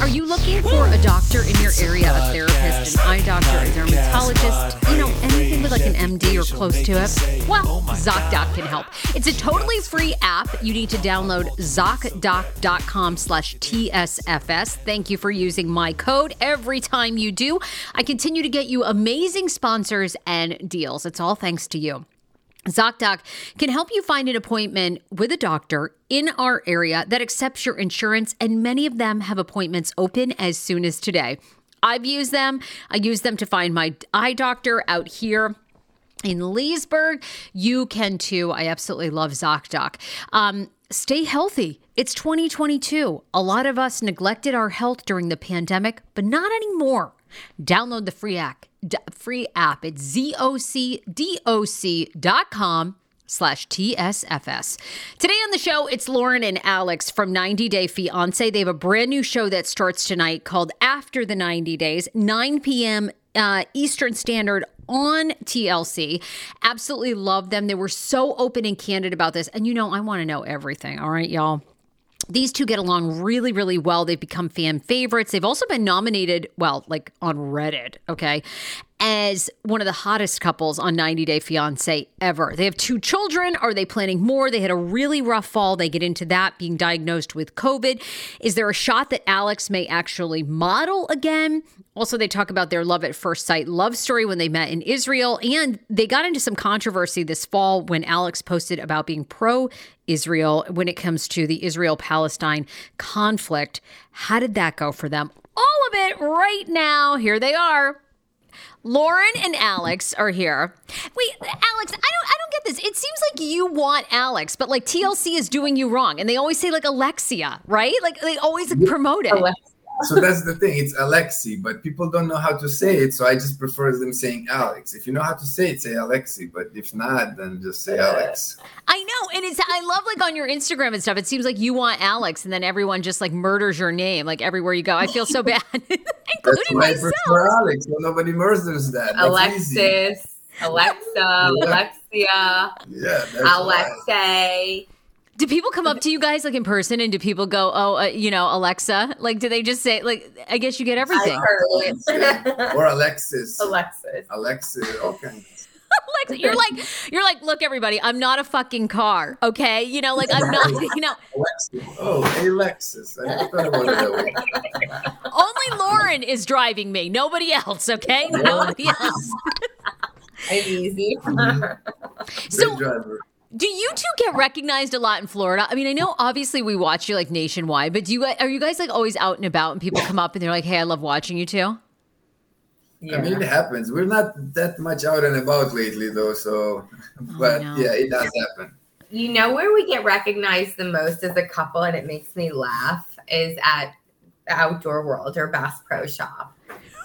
Are you looking for a doctor in your area, a therapist, an eye doctor, a dermatologist, you know, anything with like an MD or close to it? Well, ZocDoc can help. It's a totally free app. You need to download ZocDoc.com slash TSFS. Thank you for using my code every time you do. I continue to get you amazing sponsors and deals. It's all thanks to you. ZocDoc can help you find an appointment with a doctor in our area that accepts your insurance, and many of them have appointments open as soon as today. I've used them. I use them to find my eye doctor out here in Leesburg. You can too. I absolutely love ZocDoc. Um, stay healthy. It's 2022. A lot of us neglected our health during the pandemic, but not anymore. Download the free app. Free app. It's zocdoc.com slash TSFS. Today on the show, it's Loren and Alex from 90 Day Fiance. They have a brand new show that starts tonight called After the 90 Days, 9 p.m. Uh, Eastern Standard on TLC. Absolutely love them. They were so open and candid about this. And you know, I want to know everything. All right, y'all. These two get along really, really well. They've become fan favorites. They've also been nominated, well, like on Reddit, okay, as one of the hottest couples on 90 Day Fiance ever. They have two children. Are they planning more? They had a really rough fall. They get into that, being diagnosed with COVID. Is there a shot that Alex may actually model again? Also, they talk about their love at first sight love story when they met in Israel. And they got into some controversy this fall when Alex posted about being pro Israel when it comes to the Israel Palestine conflict. How did that go for them? All of it right now. Here they are. Loren and Alex are here. Wait, Alex, I don't I don't get this. It seems like you want Alex, but like TLC is doing you wrong. And they always say like Alexia, right? Like they always promote it. Alexia. So that's the thing. It's Alexei, but people don't know how to say it. So I just prefer them saying Alex. If you know how to say it, say Alexei. But if not, then just say Alex. I know, and it's I love like on your Instagram and stuff. It seems like you want Alex, and then everyone just like murders your name like everywhere you go. I feel so bad, including That's why I prefer Alex. So nobody murders that. That's easy. Alexis, Alexa, Alexia, Yeah, that's why. Alexei. Do people come up to you guys like in person, and do people go, "Oh, uh, you know, Alexa"? Like, do they just say like? I guess you get everything. heard. Or Alexis. Alexis. Alexis. Okay. Alexa, you're like, you're like, look, everybody, I'm not a fucking car, okay? You know, like I'm not, you know, Alexis. Oh, hey, Alexis. I never thought about that only Loren is driving me, nobody else, okay? Nobody else. I'm easy. So- driver. Do you two get recognized a lot in Florida? I mean, I know obviously we watch you like nationwide, but do you are you guys like always out and about and people come up and they're like, "Hey, I love watching you too." I mean, it happens. We're not that much out and about lately, though. So, oh, but no. yeah, it does happen. You know where we get recognized the most as a couple, and it makes me laugh, is at Outdoor World or Bass Pro Shop.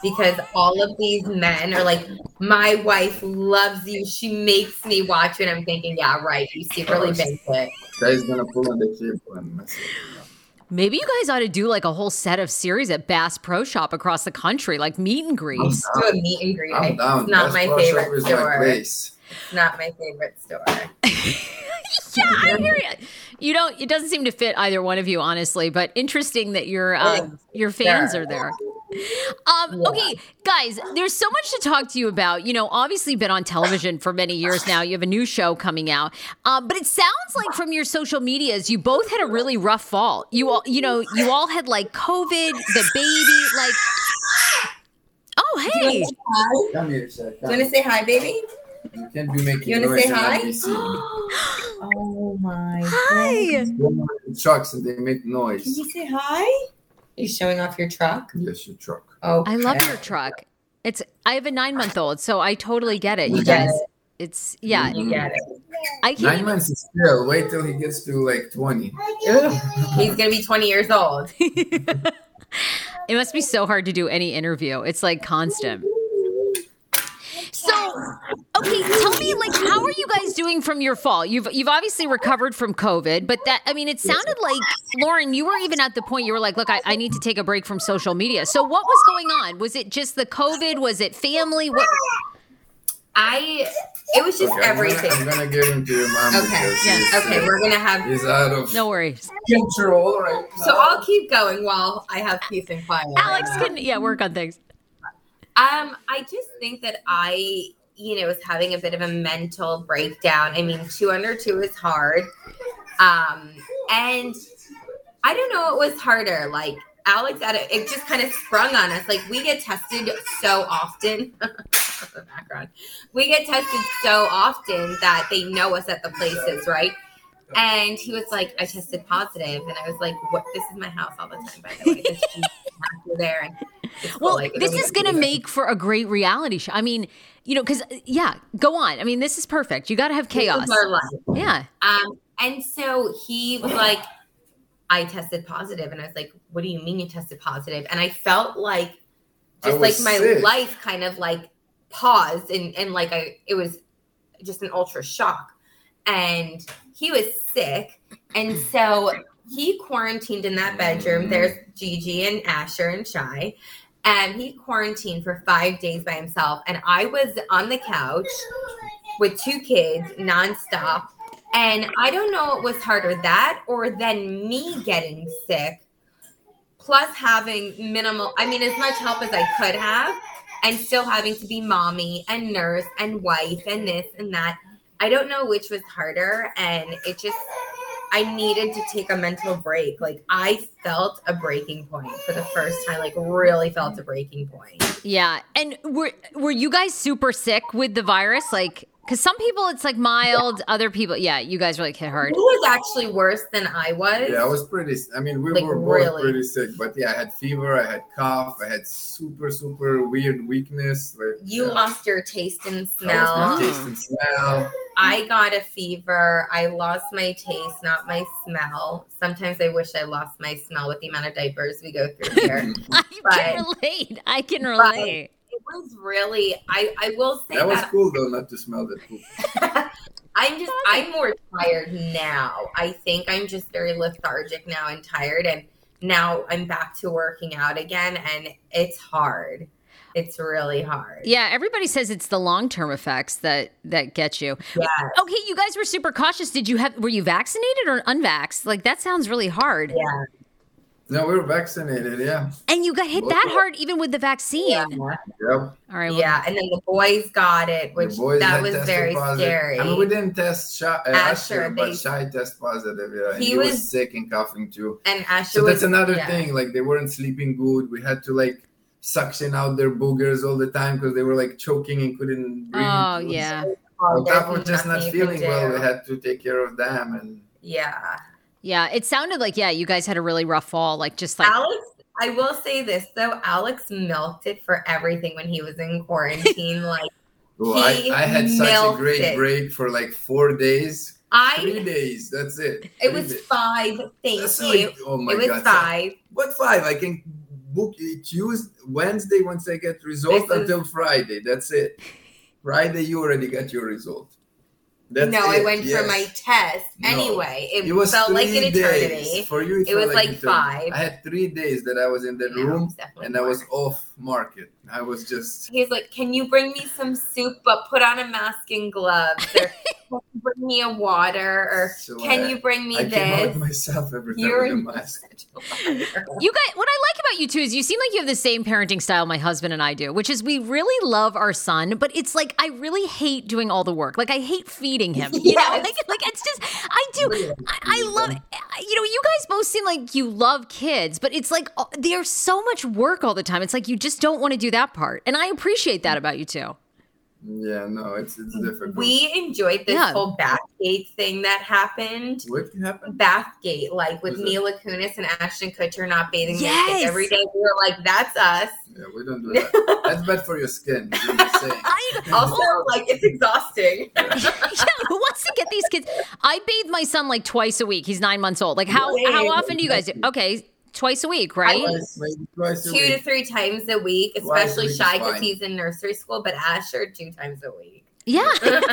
Because all of these men are like, my wife loves you. She makes me watch you. And I'm thinking, yeah, right. You secretly make it. Guy's gonna pull on the cable and mess it up. Maybe you guys ought to do like a whole set of series at Bass Pro Shop across the country, like meet and greets. Do a meet and greet. I'm down. It's not Bass my Pro Shop favorite is my store. place. It's not my favorite store. yeah, I hear you. You don't. It doesn't seem to fit either one of you, honestly. But interesting that your uh, your fans Sure. are there. Um, Yeah. Okay, guys, there's so much to talk to you about. You know, obviously, been on television for many years now. You have a new show coming out, um, but it sounds like from your social medias, you both had a really rough fall. You all, you know, you all had like COVID, the baby, like. Oh, hey. Come here, sir. You want to say hi, baby? You can't be making You wanna say hi? Oh my. Hi. Go trucks and they make noise. Can you say hi? You showing off your truck? Yes, your truck. Oh, I love your truck. It's. I have a nine month old, so I totally get it. You You guys. It's yeah. You get it. I can't. Nine even- months is still. Wait till he gets to like 20. He's gonna be 20 years old. it must be so hard to do any interview. It's like constant. So, okay, tell me, like, how are you guys doing from your fall? You've you've obviously recovered from COVID, but that I mean, it sounded like Loren, you were even at the point you were like, look, I, I need to take a break from social media. So, what was going on? Was it just the COVID? Was it family? What? I. It was just Okay, I'm gonna- everything. I'm gonna give him to your mom Okay. Yeah. Okay, uh, we're gonna have. he's out of No worries. control right So. I'll keep going while I have peace and quiet. Alex can yeah work on things. Um, I just think that I, you know, was having a bit of a mental breakdown. I mean, two under two is hard. Um, and I don't know what was harder. Like Alex it, just kind of sprung on us. Like we get tested so often. background. We get tested so often that they know us at the places, right? And he was like, I tested positive. and I was like, "What? This is my house all the time, by the way. There." Well, like, this is going to make for a great reality show. I mean, you know, because yeah, go on. I mean, this is perfect. You got to have This is chaos. our life. Yeah. Um, and so he was like, I tested positive. And I was like, What do you mean you tested positive? And I felt like just like my sick. life kind of like paused and, and like I it was just an ultra shock. And he was sick. And so he quarantined in that bedroom. There's Gigi and Asher and Shai. And he quarantined for five days by himself. And I was on the couch with two kids nonstop. And I don't know what was harder, that or then me getting sick, plus having minimal, I mean, as much help as I could have, and still having to be mommy and nurse and wife and this and that. I don't know which was harder. And it just, I needed to take a mental break. Like, I felt a breaking point for the first time, like, really felt a breaking point. Yeah. And were were you guys super sick with the virus? Like Because some people it's like mild, other people, yeah, you guys really hit hard. He was actually worse than I was. Yeah, I was pretty. I mean, we Like, were both really? pretty sick, but yeah, I had fever, I had cough, I had super, super weird weakness. Like, you yeah, lost your taste and I lost smell. my taste and smell. I got a fever. I lost my taste, not my smell. Sometimes I wish I lost my smell with the amount of diapers we go through here. I can relate. I can relate. It was really. I I will say That was that cool though, not to smell that poop. I'm just I'm more tired now. I think I'm just very lethargic now and tired and now I'm back to working out again and it's hard. It's really hard. Yeah, everybody says it's the long term effects that that get you. Yeah. Okay, you guys were super cautious. Did you have were you vaccinated or unvaxxed? Like that sounds really hard. Yeah. No, we were vaccinated. Yeah. And you got hit that hard even with the vaccine. Yeah. Yep. All right. well, Yeah, and then the boys got it, which that was very positive. scary. I mean, we didn't test Shai, uh, Asher, Asher, but they- Shai test positive. Yeah, He he, was, was- sick and coughing too. and Asher So was that's another yeah. thing. Like they weren't sleeping good. We had to like suction out their boogers all the time because they were like choking and couldn't breathe. Oh It was- yeah. Oh, On there's top of just not nothing you can feeling well, we had to take care of them. And Yeah. Yeah. It sounded like, yeah, you guys had a really rough fall. Like just like Alex, I will say this though, Alex milked it for everything when he was in quarantine. like oh, I, I had such a great it. break for like four days, three I days. That's it. it Three was days. five. Thank That's you. like- oh my it was god! five. What five? I can book it Tuesday, Wednesday once I get result This is- until Friday. That's it. Friday you already got your result. That's no, I it, went for my test. No. Anyway, it, It was felt like an eternity. For you, it, It was like eternity. five. I had three days that I was in that No, room and I was more. off market. I was just He's like, "Can you bring me some soup, but put on a mask and gloves? Or can you bring me a water? Or So can I- you bring me I came out this?" myself every time You're with a in mask. You guys, what I like about you too is you seem like you have the same parenting style my husband and I do, which is we really love our son, but it's like I really hate doing all the work. Like I hate feeding him. You know, like, like it's just I do. I, I love. I- You know, you guys both seem like you love kids, but it's like uh, there's so much work all the time. It's like you just don't want to do that part, and I appreciate that about you too. Yeah, no, it's it's difficult. We enjoyed this Yeah. whole Bathgate thing that happened. what happened? Bathgate, like with Who's that? Mila Kunis and Ashton Kutcher not bathing their Yes. kids every day. We were like, "That's us." Yeah, we don't do that. That's bad for your skin. I'm saying. I, Also, like it's exhausting. yeah, who wants to get these kids? I bathe my son like twice a week. He's nine months old. Like how how often do you guys do? Okay, twice a week, right? Twice, maybe twice a two to three times a week, Twice a especially week Shai because he's in nursery school, but Asher two times a week. Yeah, I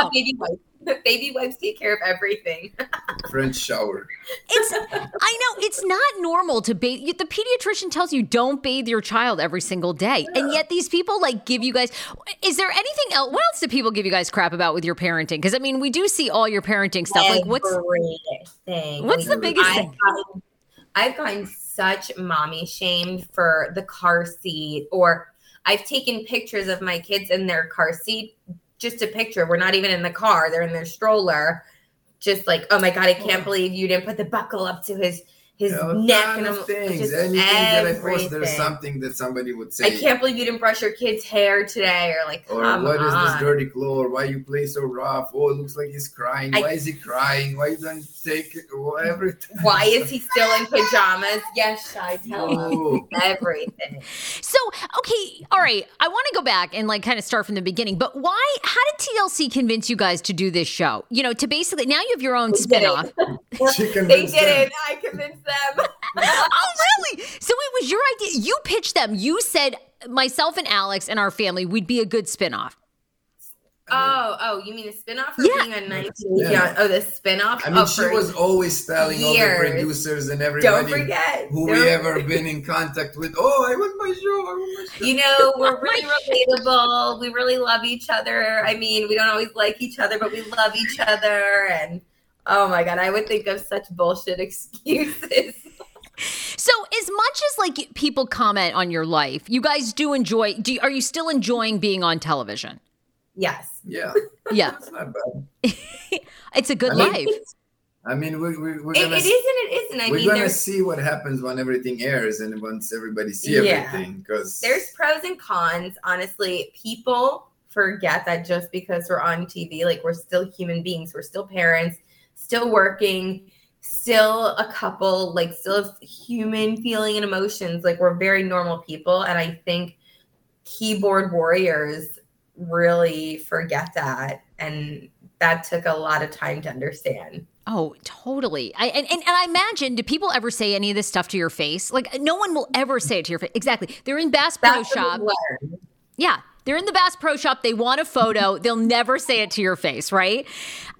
know. baby wipes, baby wipes take care of everything. French shower. It's I know it's not normal to bathe. The pediatrician tells you don't bathe your child every single day, and yet these people like give you guys. Is there anything else? What else do people give you guys crap about with your parenting? Because I mean, we do see all your parenting stuff. Like what's Everything. what's the biggest I've thing? gotten, I've gotten such mommy shamed for the car seat, or I've taken pictures of my kids in their car seat. Just a picture. We're not even in the car; they're in their stroller. Just like, oh my god, I can't oh. believe you didn't put the buckle up to his his You know, neck, ton and of I'm things. just Anything that I post, there's something that somebody would say. I can't believe you didn't brush your kid's hair today, or like, Or come what is on. this dirty clothes? Why you play so rough? Oh, it looks like he's crying. I- Why is he crying? Why you don't take it? Everything. Why is he still in pajamas? Yes, I tell him Oh, everything. So, okay, all right. I want to go back and like kind of start from the beginning, but why, how did TLC convince you guys to do this show? You know, to basically, now you have your own They did spinoff. They didn't. I convinced them. oh, really? So it was your idea. You pitched them. You said, myself and Alex and our family, we'd be a good spinoff. Oh, oh, you mean a spinoff or Yeah. being on 19? Yeah. Yeah. Oh, the spinoff. I mean, oh, she was always telling all the producers and everybody Don't everybody forget. who don't we ever been in contact with. Oh, I want my show. I want my show. You know, we're really relatable. We really love each other. I mean, we don't always like each other, but we love each other. And oh my god, I would think of such bullshit excuses. So, as much as like people comment on your life, you guys do enjoy. Do you, are you still enjoying being on television? yes. Yeah, Yeah, that's not bad. it's a good I mean, life. I mean, we, we, we're gonna it is and it isn't. I we're mean, gonna see what happens when everything airs and once everybody see everything because there's pros and cons. Honestly, people forget that just because we're on TV, like we're still human beings, we're still parents, still working, still a couple, like still human feeling and emotions. Like we're very normal people. And I think keyboard warriors really forget that. And that took a lot of time to understand. Oh, totally. I and, and, and I imagine, do people ever say any of this stuff to your face? Like no one will ever say it to your face. Exactly. They're in Bass Pro Shop. Yeah. They're in the Bass Pro Shop. They want a photo. They'll never say it to your face, right?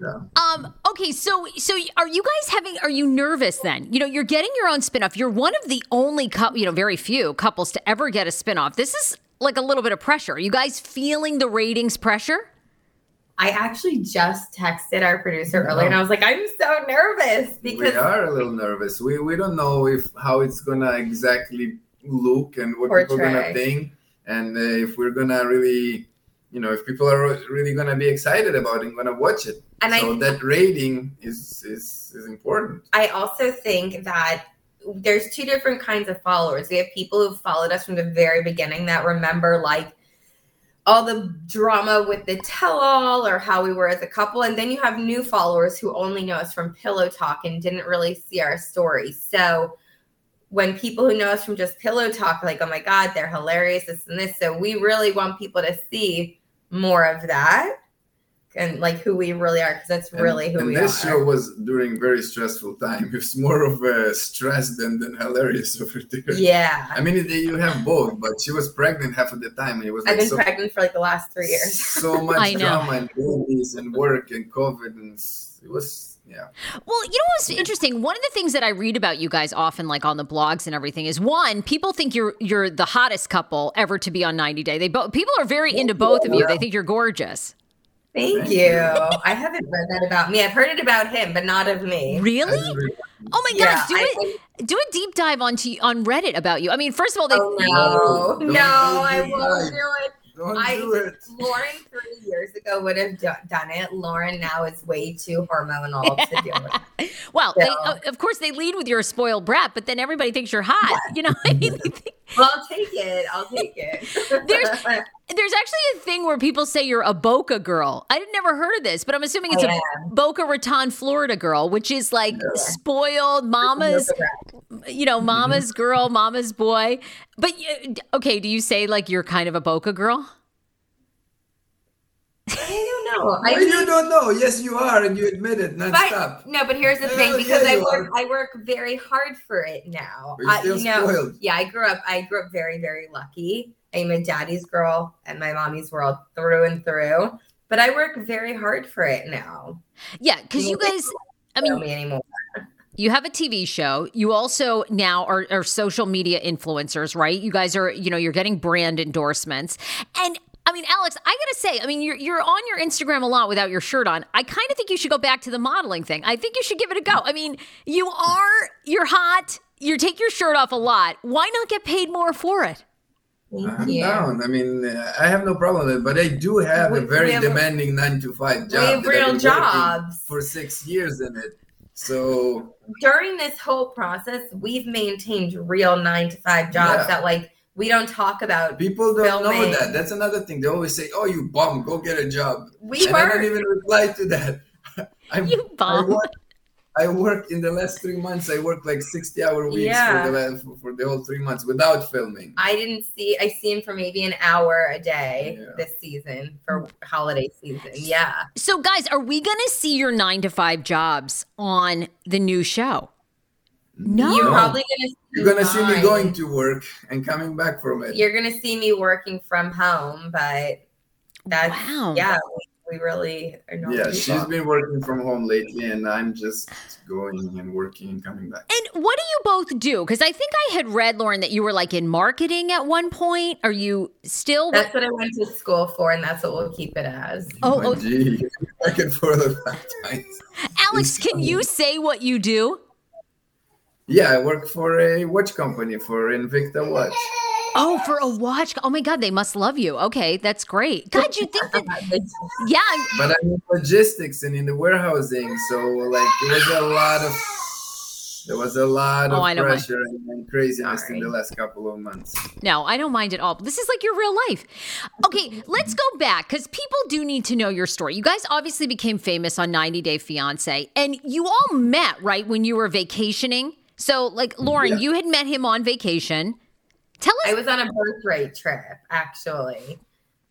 Yeah. Um, okay, so so are you guys having are you nervous then? You know, you're getting your own spin-off. You're one of the only couple, you know, very few couples to ever get a spin-off. This is like a little bit of pressure. Are you guys feeling the ratings pressure? I actually just texted our producer earlier and I was like, I'm so nervous because we are a little nervous. We we don't know if how it's gonna exactly look and what people are gonna think, and uh, if we're gonna really, you know, if people are really gonna be excited about it and gonna watch it. and so I that rating is is is important. I also think that there's two different kinds of followers. We have people who've followed us from the very beginning that remember like all the drama with the tell all or how we were as a couple. And then you have new followers who only know us from Pillow Talk and didn't really see our story. So when people who know us from just Pillow Talk, like, oh my God, they're hilarious, this and this. So we really want people to see more of that and like who we really are because that's And- really who and we this are. show was during very stressful time. It's more of a stress than than hilarious over there. yeah. I mean, you have both, but she was pregnant half of the time, and it was like I've been so, pregnant for like the last three years. so much drama and babies and work and COVID, and it was yeah. Well, you know what's interesting? One of the things that I read about you guys often, like on the blogs and everything, is one, people think you're you're the hottest couple ever to be on 90 Day. They both people are very into both of you. They think you're gorgeous. Thank Thank you. you. I haven't read that about me. I've heard it about him, but not of me. Really? Oh my Yeah, gosh, do I- it do a deep dive onto on Reddit about you. I mean, first of all, they Oh No, no, no, I won't do it. Don't I do it. Loren three years ago would have do- done it. Loren now is way too hormonal to do it. well, they, uh, of course they lead with you're a spoiled brat, but then everybody thinks you're hot. You know, I mean, think- Well, I'll take it. I'll take it. There's- there's actually a thing where people say you're a Boca girl. I had never heard of this, but I'm assuming it's I a Boca Raton, Florida girl, which is like spoiled mama's, you know, mama's girl, mama's boy. But okay, do you say like you're kind of a Boca girl? I don't know. I Why you don't know? Yes, you are, and you admit it But nonstop. no, but here's the Hell thing: because yeah, I work, are. I work very hard for it now. You're I, still you know, spoiled. yeah, I grew up. I grew up very, very lucky. I'm a daddy's girl and my mommy's world through and through. But I work very hard for it now. Yeah, because you guys, I mean, me anymore. you have a TV show. You also now are, are social media influencers, right? You guys are, you know, you're getting brand endorsements. And I mean, Alex, I gotta say, I mean, you're you're on your Instagram a lot without your shirt on. I kind of think you should go back to the modeling thing. I think you should give it a go. I mean, you are you're hot. You take your shirt off a lot. Why not get paid more for it? I'm you. down. I mean, uh, I have no problem with it, but I do have We- a very have- demanding nine to five job. We have that I've real been jobs. for six years in it. So During this whole process, we've maintained real nine to five jobs Yeah. that like we don't talk about. people don't know that. That's another thing. They always say, "Oh, you bum, go get a job," We and I don't even reply to that. I'm, You I bum. work, I worked in the last three months. I worked like sixty-hour weeks Yeah. for the last, for, for the whole three months without filming. I didn't see. I see him for maybe an hour a day Yeah. this season for holiday season. Yeah, So, guys, are we gonna see your nine to five jobs on the new show? No. you're probably gonna. See You're gonna see me going to work and coming back from it. You're gonna see me working from home, but that's Wow. yeah. We, we really are not. yeah, people. she's been working from home lately, and I'm just going and working and coming back. And what do you both do? Because I think I had read, Loren, that you were like in marketing at one point. Are you still? That's what I went to school for, and that's what we'll keep it as. oh, oh, oh, gee, working for the five times. Alex, can you say what you do? Yeah, I work for a watch company for Invicta Watch. Oh, for a watch. Oh my God, they must love you. Okay, that's great. God, you think that? Yeah, But I'm in logistics and in the warehousing, so like there was a lot of there was a lot oh, of Oh, I don't mind. pressure and, craziness Sorry. in the last couple of months. No, I don't mind at all. This is like your real life. Okay, let's go back because people do need to know your story. You guys obviously became famous on 90 Day Fiance, and you all met, right, when you were vacationing. So, like, Loren, Yeah. you had met him on vacation. Tell us. I was on a birthright trip, actually.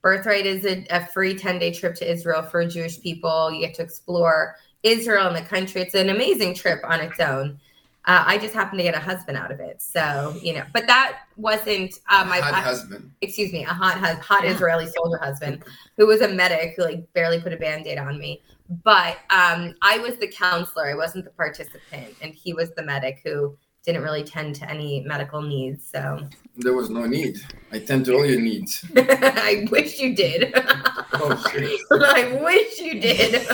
Birthright is a, a free 10 day trip to Israel for Jewish people. You get to explore Israel and the country. It's an amazing trip on its own. Uh, I just happened to get a husband out of it. So, you know, but that wasn't uh, my Hot I- husband. excuse me, a hot hot Yeah. Israeli soldier husband who was a medic who like barely put a band-aid on me. But um, I was the counselor, I wasn't the participant, and he was the medic who didn't really tend to any medical needs. So There was no need. I tend to all your needs. I wish you did. Oh shit. I wish you did.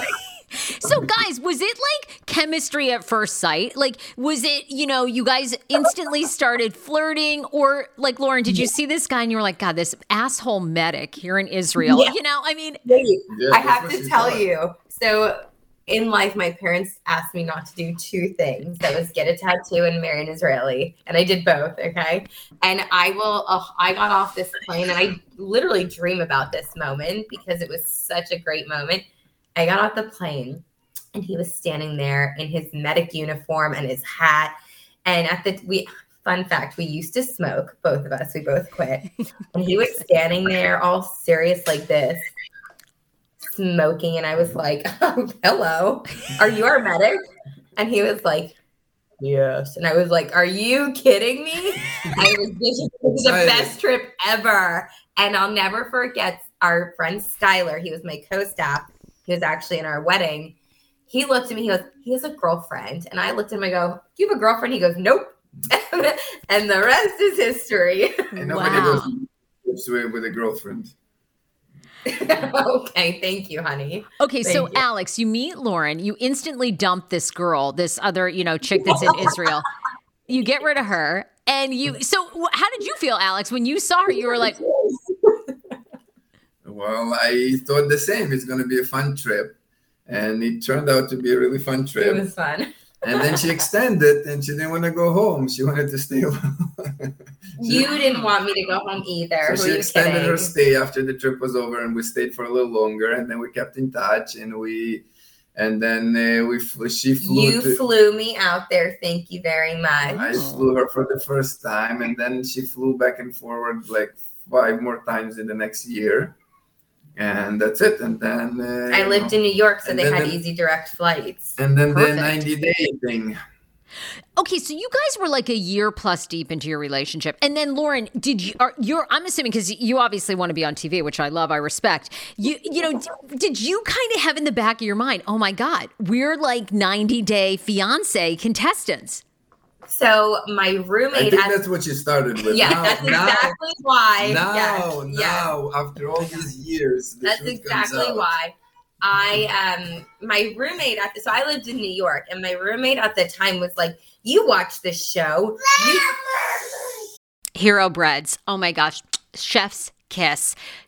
So, guys, was it like chemistry at first sight? Like, was it, you know, you guys instantly started flirting? Or, like, Loren, did you see this guy and you were like, God, this asshole medic here in Israel? Yeah. You know, I mean, Yeah, I have to tell thought. you. So in life, my parents asked me not to do two things. That was get a tattoo and marry an Israeli, and I did both. Okay, and I will. Oh, I got off this plane, and I literally dream about this moment because it was such a great moment. I got off the plane, and he was standing there in his medic uniform and his hat, and at the we. Fun fact, we used to smoke, both of us. We both quit. And he was standing there all serious like this, smoking. And I was like, oh, hello, are you our medic? And he was like, yes. And I was like, are you kidding me? I was, this is the best trip ever. And I'll never forget our friend Skylar. He was my co-staff. He was actually in our wedding. He looked at me, he goes, he has a girlfriend. And I looked at him, I go, do you have a girlfriend? He goes, nope. and the rest is history. And nobody wow. goes with a girlfriend. okay, thank you, honey. Okay, so you. Alex, you meet Loren, you instantly dump this girl, this other, you know, chick that's in Israel. You get rid of her, and you. So, how did you feel, Alex, when you saw her? You were like, Well, I thought the same. It's going to be a fun trip. And it turned out to be a really fun trip. It was fun. And then she extended and she didn't want to go home. She wanted to stay. You didn't want me to go home either. so Who she extended kidding? her stay after the trip was over and we stayed for a little longer and then we kept in touch and we and then uh, we flew, she flew You to, flew me out there. Thank you very much. I flew her for the first time and then she flew back and forward like five more times in the next year and that's it and then uh, I lived know, in New York, so and they had the- easy direct flights. and then Perfect. the 90 day thing okay, so you guys were like a year plus deep into your relationship, and then Loren, did you? Are, you're, I'm assuming because you obviously want to be on TV, which I love, I respect. You, you know, d- did you kind of have in the back of your mind, oh my God, we're like 90 day fiance contestants? So my I roommate think at that's what you started with yeah, now, that's now, exactly why. now, yes, yes. now after all these years the That's truth comes exactly out. why. I um my roommate at the so I lived in New York and my roommate at the time was like, You watch this show. You Hero breads. Oh my gosh. Chef's kiss.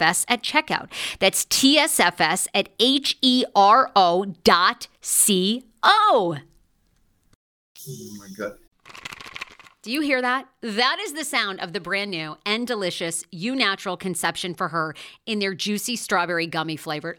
at checkout. That's TSFS at H E R O dot C O. Oh my god. Do you hear that? That is the sound of the brand new and delicious EU Natural Conception for Her in their juicy strawberry gummy flavored.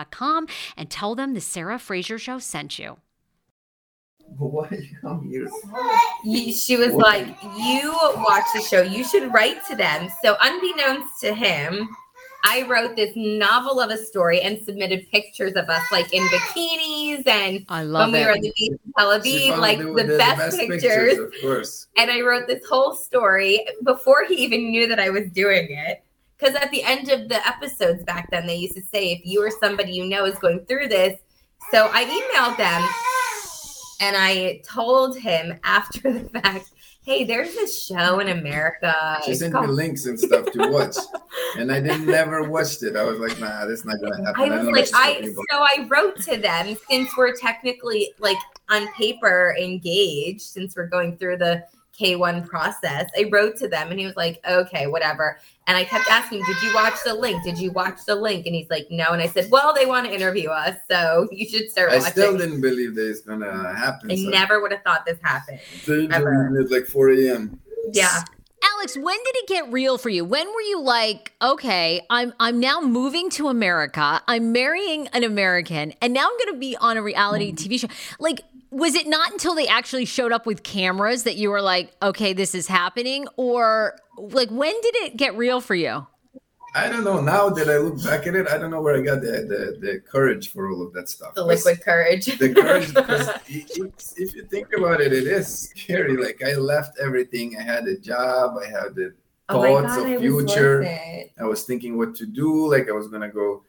and tell them the Sarah Fraser Show sent you. You come here? She was like, You watch the show, you should write to them. So, unbeknownst to him, I wrote this novel of a story and submitted pictures of us like in bikinis and I love when we it. were on the beach in Tel Aviv, like the, best, pictures. of course. And I wrote this whole story before he even knew that I was doing it. Because at the end of the episodes back then, they used to say, if you or somebody you know is going through this. So I emailed them and I told him after the fact, hey, there's this show in America. She sent me links and stuff to watch, and I didn't never watched it. I was like, nah, that's not gonna happen. I was know like, I so I wrote to them since we're technically like on paper engaged, since we're going through the K1 process. I wrote to them and he was like, okay, whatever. And I kept asking, did you watch the link? Did you watch the link? And he's like, no. And I said, well, they want to interview us. So you should start I watching. still didn't believe that it's gonna happen. I so never would have thought this happened. They ever. interviewed me at like 4 a.m. Yeah. Alex, when did it get real for you? When were you like, okay, I'm I'm now moving to America. I'm marrying an American, and now I'm going to be on a reality mm. TV show. Like, was it not until they actually showed up with cameras that you were like, okay, this is happening, or like when did it get real for you? I don't know. Now that I look back at it, I don't know where I got the the, the courage for all of that stuff. The liquid courage. The courage, because i- it's, if you think about it, it is scary. Like I left everything. I had a job. I had the Oh thoughts God, of future. worth it. I was thinking what to do. Like I was gonna go,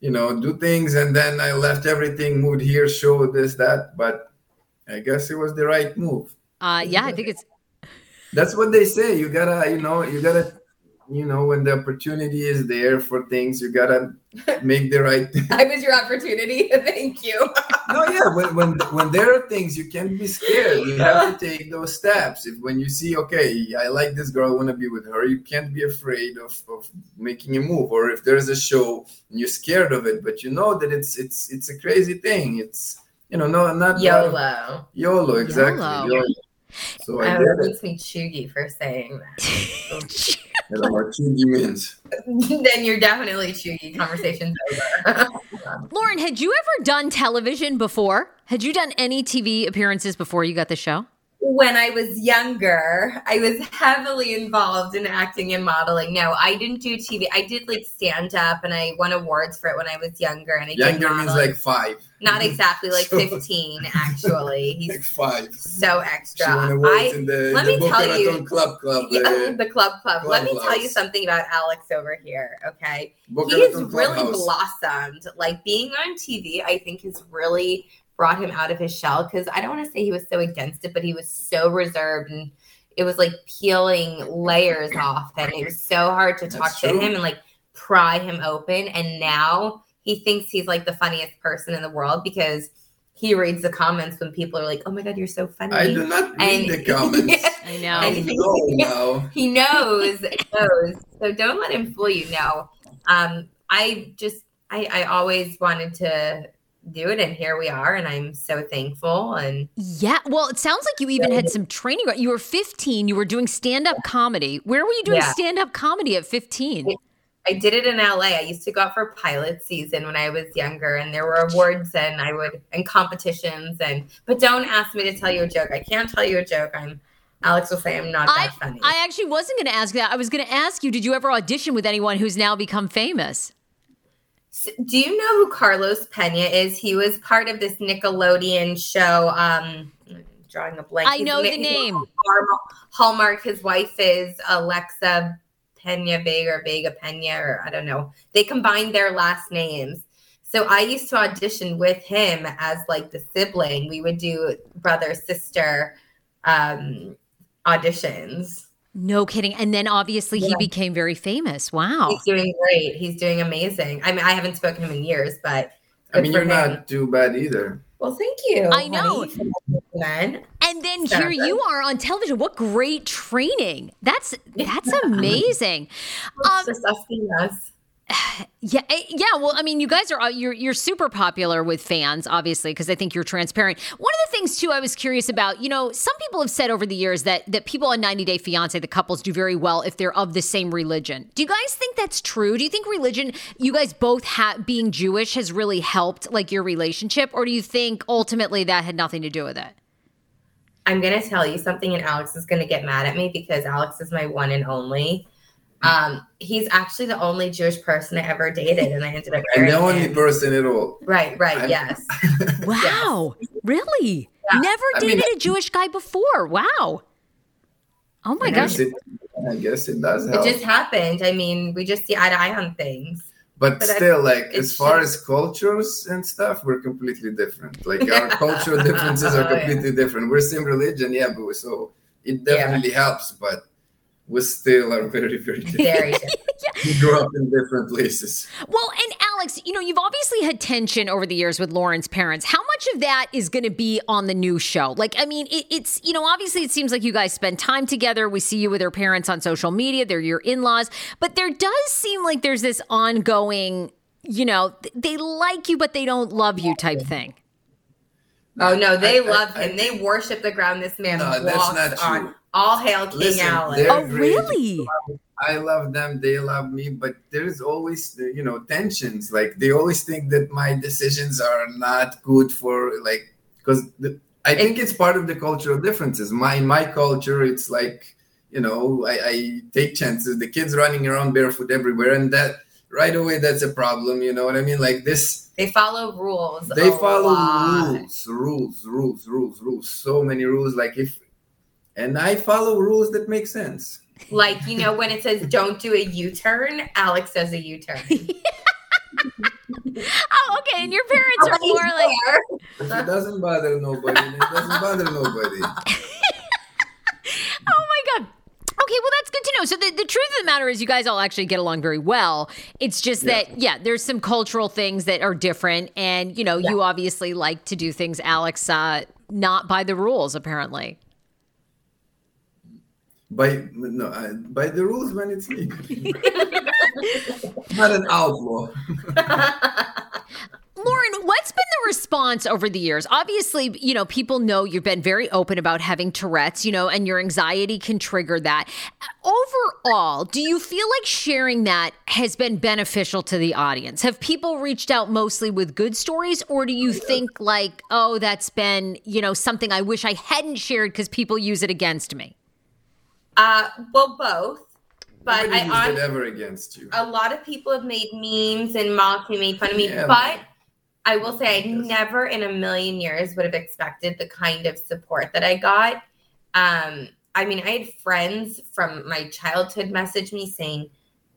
you know, do things, and then I left everything, moved here, show this, that. But I guess it was the right move. Uh, yeah, I think it's That's what they say. You gotta, you know, you gotta, you know, when the opportunity is there for things, you gotta make the right. I was your opportunity. Thank you. no, yeah. When when when there are things, you can't be scared. You have to take those steps. If when you see, okay, I like this girl, I want to be with her, you can't be afraid of of making a move. Or if there's a show and you're scared of it, but you know that it's it's it's a crazy thing. It's you know, no, not YOLO. YOLO, exactly. YOLO. YOLO. So I Oh, get that it. makes me chuggy for saying that. Oh. I don't know what means. then you're definitely chuggy. Conversation's over. Loren. Had you ever done television before? Had you done any TV appearances before you got the show? when I was younger, I was heavily involved in acting and modeling. No, I didn't do TV. I did like stand up and I won awards for it when I was younger. And I did Younger means modeling. like five. Not exactly like So- 15, actually. He's Like five. so extra. I, in the, let me tell you- Club Club. yeah, uh, the club club. Let me tell you something about Alex over here, okay? Boca he has really Clubhouse. blossomed. Like being on TV, I think has really brought him out of his shell because I don't want to say he was so against it, but he was so reserved and it was like peeling layers off and it was so hard to talk That's to true. him and like pry him open. And now he thinks he's like the funniest person in the world because he reads the comments when people are like, "Oh my god, you're so funny." I do not read And- the comments. I know. I And- know now. he knows knows so don't let him fool you no um i just i i always wanted to do it and here we are and i'm so thankful and Yeah. Well, it sounds like you even had some training. You were 15. You were doing stand up comedy. Where were you doing Yeah. stand up comedy at 15? I did it in la i used to go out for pilot season when i was younger and there were awards and i would and competitions and but don't ask me to tell you a joke i can't tell you a joke i'm alex will say i'm not I, that funny I actually wasn't going to ask that. I was going to ask you, did you ever audition with anyone who's now become famous? S- Do you know who Carlos Pena is? He was part of this Nickelodeon show. Um, drawing a blank. I know ma- the name. Hallmark. His wife is Alexa Pena Vega or Vega Pena, or I don't know. They combined their last names. So I used to audition with him as like the sibling. We would do brother sister um, auditions. No kidding. And then obviously he became very famous. Wow. He's doing great. He's doing amazing. I mean, I haven't spoken to him in years, but I mean, you're him. not too bad either. Well, thank you. I know. honey. And then here you are on television. What great training. That's that's amazing. Um, just us being us. Yeah, eh, yeah. Well, I mean, you guys are you're you're super popular with fans, obviously, because I think you're transparent. One of the things too, I was curious about. You know, some people have said over the years that that people on 90 Day Fiance, the couples, do very well if they're of the same religion. Do you guys think that's true? Do you think religion, you guys both ha- being Jewish, has really helped like your relationship, or do you think ultimately that had nothing to do with it? I'm gonna tell you something, and Alex is gonna get mad at me because Alex is my one and only. Um, he's actually the only Jewish person I ever dated, and I ended up And the marrying only him. person at all. Right, right, I'm- yes. Wow, really? Yeah. Never I mean- dated a Jewish guy before. Wow. Oh my I gosh. guess it, I guess it does It just happened. I mean, we just see eye to eye on things. But but I- still, like as far just- as cultures and stuff, we're completely different. Like our cultural differences are Oh, yeah. completely different. We're same religion, yeah, but we- so it definitely helps. But we still are very, very different. Very different. we grew up in different places. Well, and Alex, you know, you've obviously had tension over the years with Loren's parents. How much of that is going to be on the new show? Like, I mean, it, it's, you know, obviously it seems like you guys spend time together. We see you with her parents on social media, they're your in laws. But there does seem like there's this ongoing, you know, they like you, but they don't love you type thing. Oh no, they I- I- love I him. they worship the ground this man No, walks that's not true. on. All hail King Listen, Alex. they're Oh, great. really? I love them, they love me, but there's always you know tensions. Like they always think that my decisions are not good for like because I think it's part of the cultural differences. My in my culture, it's like you know I, I take chances. The kids running around barefoot everywhere, and that right away that's a problem. You know what I mean? Like this, They follow rules. they a follow lot. rules, rules, rules, rules, rules. So many rules. Like if and I follow rules that make sense. Like you know when it says don't do a U-turn, Alex does a U-turn. Oh, okay. And your parents are more like, it doesn't bother nobody, then it doesn't bother nobody. Oh my god. Okay, well that's good to know. So the, the truth of the matter is you guys all actually get along very well. It's just Yeah. that yeah, there's some cultural things that are different and you know, you obviously like to do things Alex uh not by the rules apparently. By no, I, by the rules when it's legal. Not an outlaw. Loren, what's been the response over the years? Obviously, you know, people know you've been very open about having Tourette's, you know, and your anxiety can trigger that. Overall, do you feel like sharing that has been beneficial to the audience? Have people reached out mostly with good stories, or do you think like, oh, that's been, you know, something I wish I hadn't shared because people use it against me? uh, well, both. But Nobody I used on ever against you. a lot of people have made memes and mocked me, made fun of me. Yeah, but I will say I never in a million years would have expected the kind of support that I got. Um, I mean, I had friends from my childhood message me saying,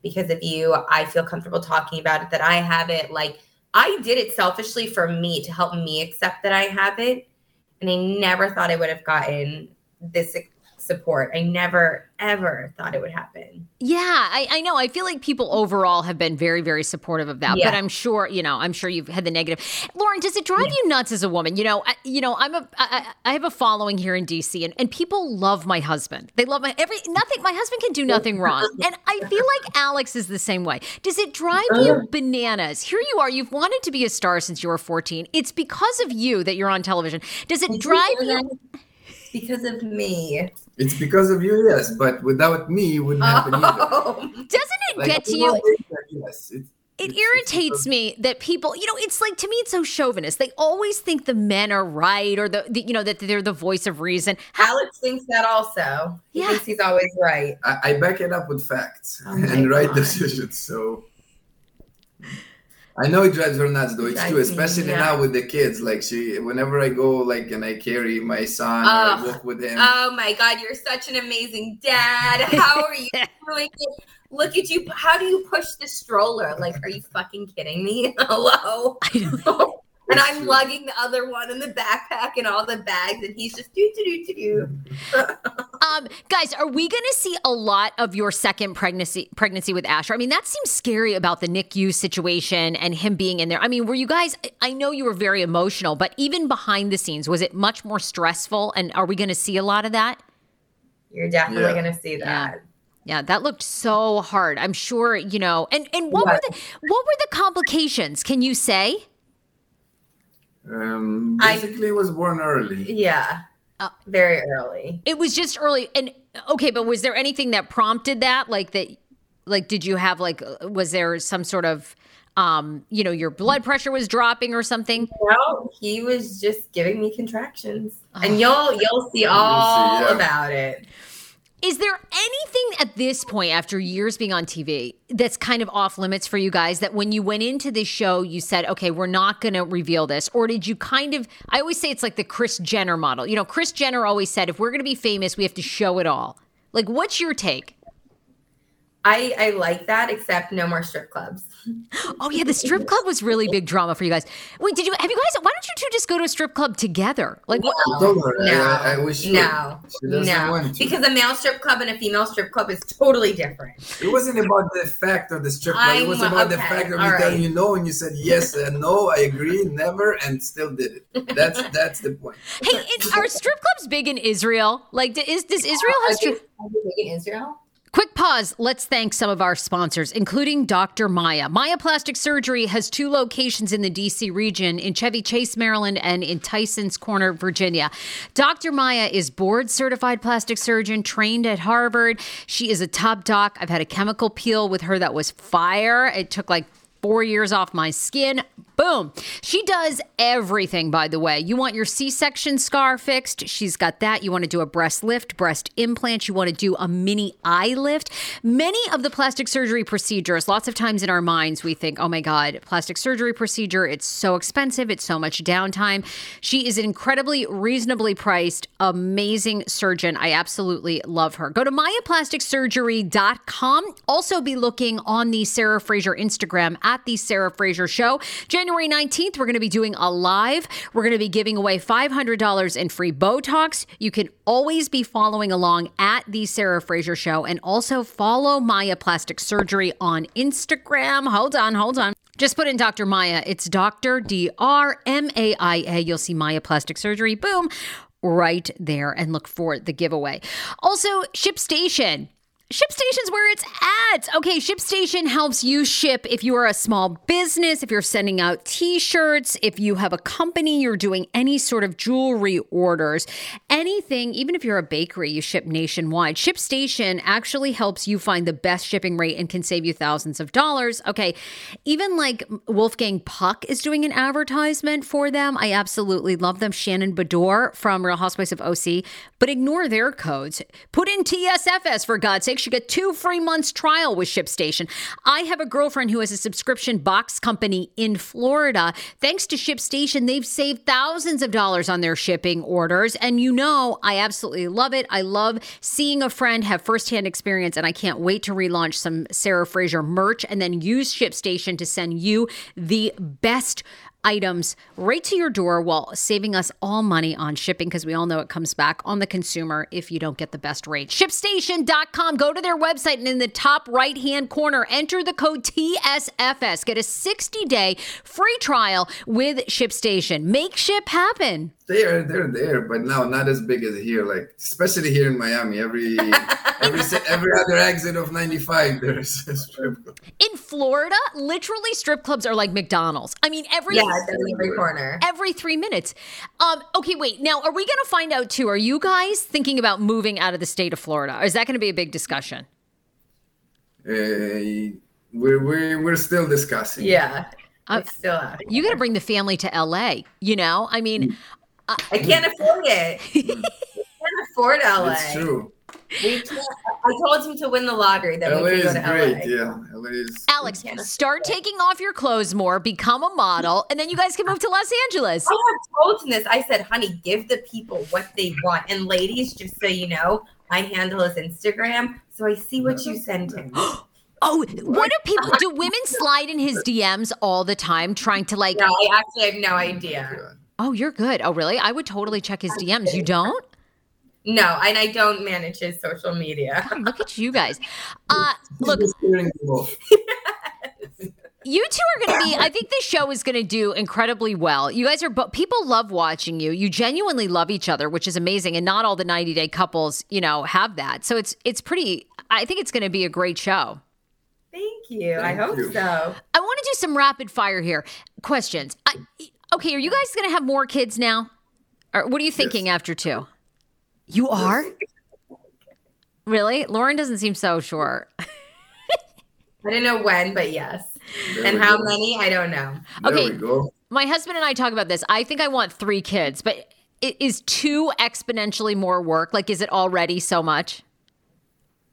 because of you, I feel comfortable talking about it, that I have it. Like, I did it selfishly for me to help me accept that I have it. And I never thought I would have gotten this support. I never, ever thought it would happen. Yeah, I, I know. I feel like people overall have been very, very supportive of that. Yeah. But I'm sure, you know, I'm sure you've had the negative. Loren, does it drive you nuts as a woman? You know, I, you know, I'm a, I, I have a following here in DC, and, and people love my husband. They love my every nothing. My husband can do nothing wrong, and I feel like Alex is the same way. Does it drive uh. you bananas? Here you are. You've wanted to be a star since you were 14. It's because of you that you're on television. Does it drive you? Because of me. It's because of you, yes, but without me, it wouldn't happen oh. either. Oh. Doesn't it Like, get to you you? Yes, it, It it's- it's irritates because- me that people, you know, it's like to me, it's so chauvinist. They always think the men are right or the, the you know, that they're the voice of reason. Alex thinks that also. He Yeah. thinks he's always right. I, I back it up with facts Oh my and right God. decisions. So I know it drives her nuts though. It's true, especially nuts. now with the kids. Like she, whenever I go, like, and I carry my son, or I walk with him. Oh my God, you're such an amazing dad. How are you doing it? Look at you. How do you push the stroller? Like, are you fucking kidding me? Hello. I know. and I'm true. lugging the other one in the backpack and all the bags, and he's just do do do do do. Um, guys, are we going to see a lot of your second pregnancy pregnancy with Asher? I mean, that seems scary about the NICU situation and him being in there. I mean, were you guys? I know you were very emotional, but even behind the scenes, was it much more stressful? And are we going to see a lot of that? You're definitely Yeah. gonna see that. Yeah, that looked so hard. I'm sure you know. And and what were the what were the complications? Can you say? Um, I- basically, was born early. Yeah. Uh, Very early. It was just early. And okay, but was there anything that prompted that? Like that? Like, did you have like? uh, Was there some sort of? Um, you know, your blood pressure was dropping or something. No, he was just giving me contractions, and you'll you'll see all yeah. about it. Is there anything at this point, after years being on TV, that's kind of off limits for you guys? That when you went into this show, you said, okay, we're not going to reveal this? Or did you kind of, I always say it's like the Kris Jenner model. You know, Kris Jenner always said, if we're going to be famous, we have to show it all. Like, what's your take? I I like that, except no more strip clubs. Oh yeah, the strip club was really big drama for you guys. Wait, did you have you guys? Why don't you two just go to a strip club together? Like, what? I told her, No, I, I wish she no, She no, because a male strip club and a female strip club is totally different. It wasn't about the fact of the strip club. It was I'm- about the fact of all me right. telling you no, and you said yes and no. I agree, never, and still did it. That's that's the point. hey, it, are strip clubs big in Israel? Like, is does Israel Are has? they- are they big in Israel? Quick pause. Let's thank some of our sponsors, including Dr. Maia. Maia Plastic Surgery has two locations in the DC region in Chevy Chase, Maryland, and in Tyson's Corner, Virginia. Dr. Maia is board certified plastic surgeon, trained at Harvard. She is a top doc. I've had a chemical peel with her that was fire. It took like four years off my skin. Boom. She does everything, by the way. You want your C section scar fixed? She's got that. You want to do a breast lift, breast implant. You want to do a mini eye lift. Many of the plastic surgery procedures, lots of times in our minds, we think, oh my God, plastic surgery procedure, it's so expensive, it's so much downtime. She is an incredibly reasonably priced, amazing surgeon. I absolutely love her. Go to maiaplasticsurgery.com. Also, be looking on the Sarah Fraser Instagram at the Sarah Fraser Show. January 19th, we're going to be doing a live. We're going to be giving away $500 in free Botox. You can always be following along at the Sarah Fraser Show and also follow Maia Plastic Surgery on Instagram. Hold on, hold on. Just put in Dr. Maia. It's Dr. D R M A I A. You'll see Maia Plastic Surgery. Boom. Right there and look for the giveaway. Also, ShipStation. ShipStation's where it's at. Okay, ShipStation helps you ship if you are a small business, if you're sending out t shirts, if you have a company, you're doing any sort of jewelry orders, anything, even if you're a bakery, you ship nationwide. ShipStation actually helps you find the best shipping rate and can save you thousands of dollars. Okay, even like Wolfgang Puck is doing an advertisement for them. I absolutely love them. Shannon Beador from Real Housewives of OC, but ignore their codes. Put in TSFS for God's sake. You get two free months trial with ShipStation. I have a girlfriend who has a subscription box company in Florida. Thanks to ShipStation, they've saved thousands of dollars on their shipping orders. And you know, I absolutely love it. I love seeing a friend have firsthand experience, and I can't wait to relaunch some Sarah Fraser merch and then use ShipStation to send you the best items right to your door while saving us all money on shipping because we all know it comes back on the consumer if you don't get the best rate. ShipStation.com. Go to their website and in the top right hand corner, enter the code TSFS. Get a 60 day free trial with ShipStation. Make ship happen. They are they're there, but now not as big as here. Like especially here in Miami, every every every other exit of 95, there's a strip club. In Florida, literally strip clubs are like McDonald's. I mean, every Yeah, it's in every corner. every three minutes. Um, okay, wait. Now, are we going to find out too? Are you guys thinking about moving out of the state of Florida? Or is that going to be a big discussion? Uh, we're, we're we're still discussing. Yeah, Uh, still. You got to bring the family to LA. You know, I mean, I can't afford it. I can't afford LA. it's true. We I told him to win the lottery that LA we is could go to great. LA. Yeah, LA is. Alex, can't start taking off your clothes more, become a model, and then you guys can move to Los Angeles. I have told him this. I said, honey, give the people what they want. And ladies, just so you know, I handle his Instagram, so I see what you send him. Oh, what do people do? Women slide in his DMs all the time, trying to like. No, I actually have no idea. Oh God. Oh, you're good. Oh, really? I would totally check his DMs. You don't? No, and I don't manage his social media. Look at you guys. Uh, look, He's steering the ball. you two are going to be i think this show is going to do incredibly well you guys are but people love watching you you genuinely love each other which is amazing and not all the 90 day couples you know have that so it's it's pretty i think it's going to be a great show Thank you. I hope you. so. i want to do some rapid fire here questions I, okay are you guys going to have more kids now or what are you thinking after two you are really loren doesn't seem so sure I don't know when, but yes. There And how go. many? I don't know. There Okay. we go. my husband and I talk about this. I think I want three kids, but i- is two exponentially more work? Like, is it already so much?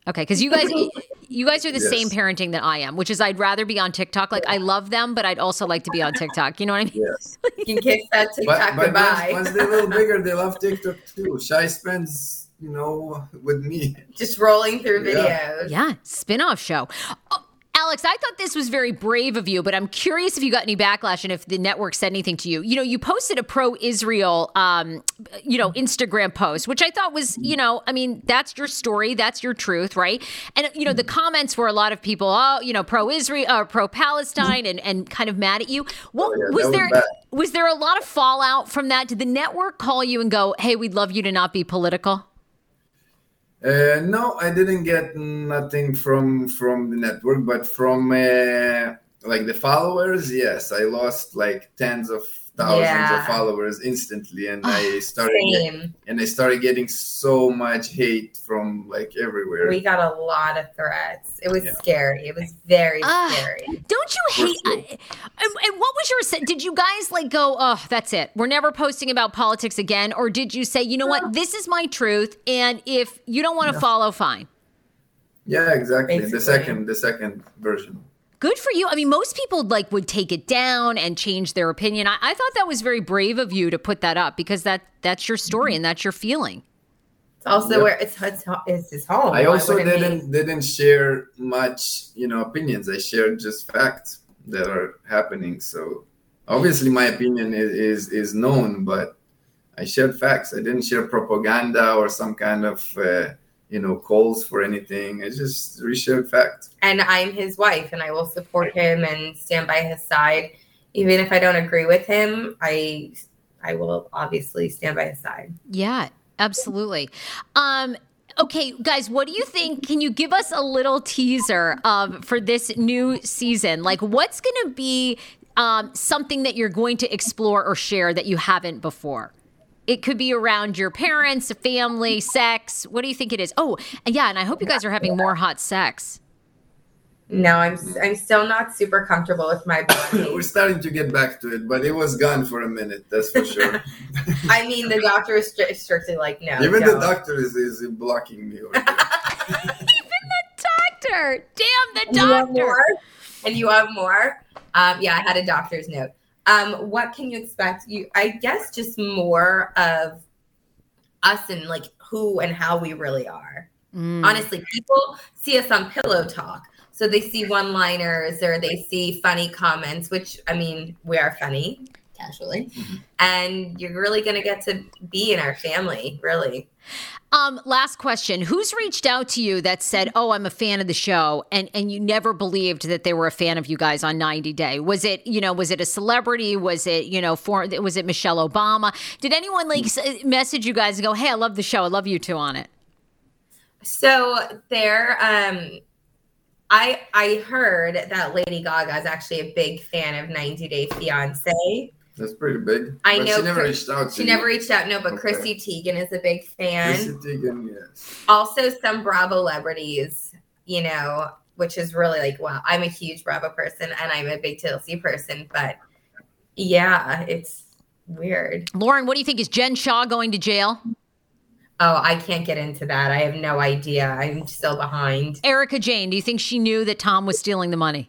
Okay, because you guys, you guys are the same parenting that I am, which is I'd rather be on TikTok. Like, I love them, but I'd also like to be on TikTok. You know what I mean? Yes. You can kiss that TikTok but goodbye. once, once they're a little bigger, they love TikTok too. Shai spends you know with me. Just rolling through Yeah. videos. Yeah, spin-off show. Oh, Alex, I thought this was very brave of you, but I'm curious if you got any backlash and if the network said anything to you. You know, you posted a pro-Israel, um, you know, Instagram post, which I thought was, you know, I mean, that's your story, that's your truth, right? And you know, the comments were a lot of people, oh, you know, pro-Israel, uh, pro-Palestine, and and kind of mad at you. What Oh, yeah, was there? Was there a lot of fallout from that? Did the network call you and go, "Hey, we'd love you to not be political"? Uh, no, I didn't get nothing from from the network, but from uh, like the followers, yes, I lost like tens of thousands Yeah. of followers instantly, and I started get- and I started getting so much hate from like everywhere. We got a lot of threats. It was Yeah. scary. It was very Ah. scary. Don't you hate? I, and, and what was your? Did you guys like go? Oh, that's it. We're never posting about politics again, or did you say, you know what? This is my truth, and if you don't want to follow, fine. yeah, exactly. The second, the second version. Good for you. I mean, most people like would take it down and change their opinion. I, I thought that was very brave of you to put that up because that that's your story and that's your feeling. It's also Yep. where it's, it's it's his home. I also wouldn't he? didn't didn't share much, you know, opinions. I shared just facts that are happening. So obviously, my opinion is is, is known, but I shared facts. I didn't share propaganda or some kind of uh, you know calls for anything. It's just reshared facts. and I'm his wife, and I will support him and stand by his side, even if I don't agree with him. I I will obviously stand by his side. Yeah, absolutely. Um, okay, guys, what do you think? Can you give us a little teaser of for this new season? Like, what's going to be um, something that you're going to explore or share that you haven't before? It could be around your parents, family, sex. What do you think it is? Oh, and yeah, and I hope you guys are having more hot sex. No, I'm I'm still not super comfortable with my body. We're starting to get back to it, but it was gone for a minute. That's for sure. I mean, the doctor is stri- strictly like, no. Even the don't. doctor is, is blocking me. Even the Doctor, damn the And you want doctor. more? And you have more? Um, yeah, I had a doctor's note. Um, what can you expect? You, I guess, just more of us and like who and how we really are. Mm. Honestly, people see us on Pillow Talk, so they see one-liners or they see funny comments, which I mean, we are funny casually, and you're really gonna get to be in our family, really. Um, last question. Who's reached out to you that said, "Oh, I'm a fan of the show," and and you never believed that they were a fan of you guys on 90 Day? Was it, you know, was it a celebrity? Was it, you know, for was it Michelle Obama? Did anyone like s- message you guys and go, "Hey, I love the show. I love you two on it." So there, um, I I heard that Lady Gaga is actually a big fan of 90 Day Fiance. That's pretty big. I But know She never Chris- reached out to She you. never reached out, no, but Okay. Chrissy Teigen is a big fan. Chrissy Teigen, yes. Also, some Bravo celebrities, you know, which is really like, wow, I'm a huge Bravo person and I'm a big TLC person, but yeah, it's weird. Loren, what do you think? Is Jen Shah going to jail? Oh, I can't get into that. I have no idea. I'm still behind. Erika Jayne, do you think she knew that Tom was stealing the money?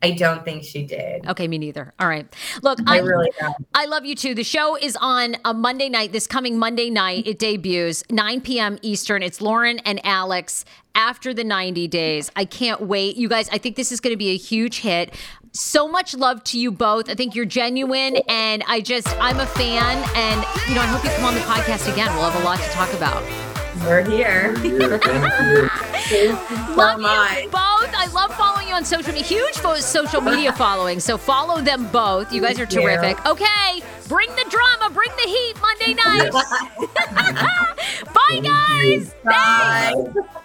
I don't think she did. Okay, me neither. All right. Look, I I really don't. I love you too. The show is on a Monday night, this coming Monday night. It debuts 9 p.m. Eastern. It's Loren and Alex after the 90 days. I can't wait. You guys, I think this is going to be a huge hit. So much love to you both. I think you're genuine and I just, I'm a fan. And, you know, I hope you come on the podcast again. We'll have a lot to talk about. We're here. Yeah, thank you. Love my. you both. I love following you on social media. Huge social media following. So follow them both. You guys are terrific. Okay, bring the drama, bring the heat Monday night. Bye, guys. Bye.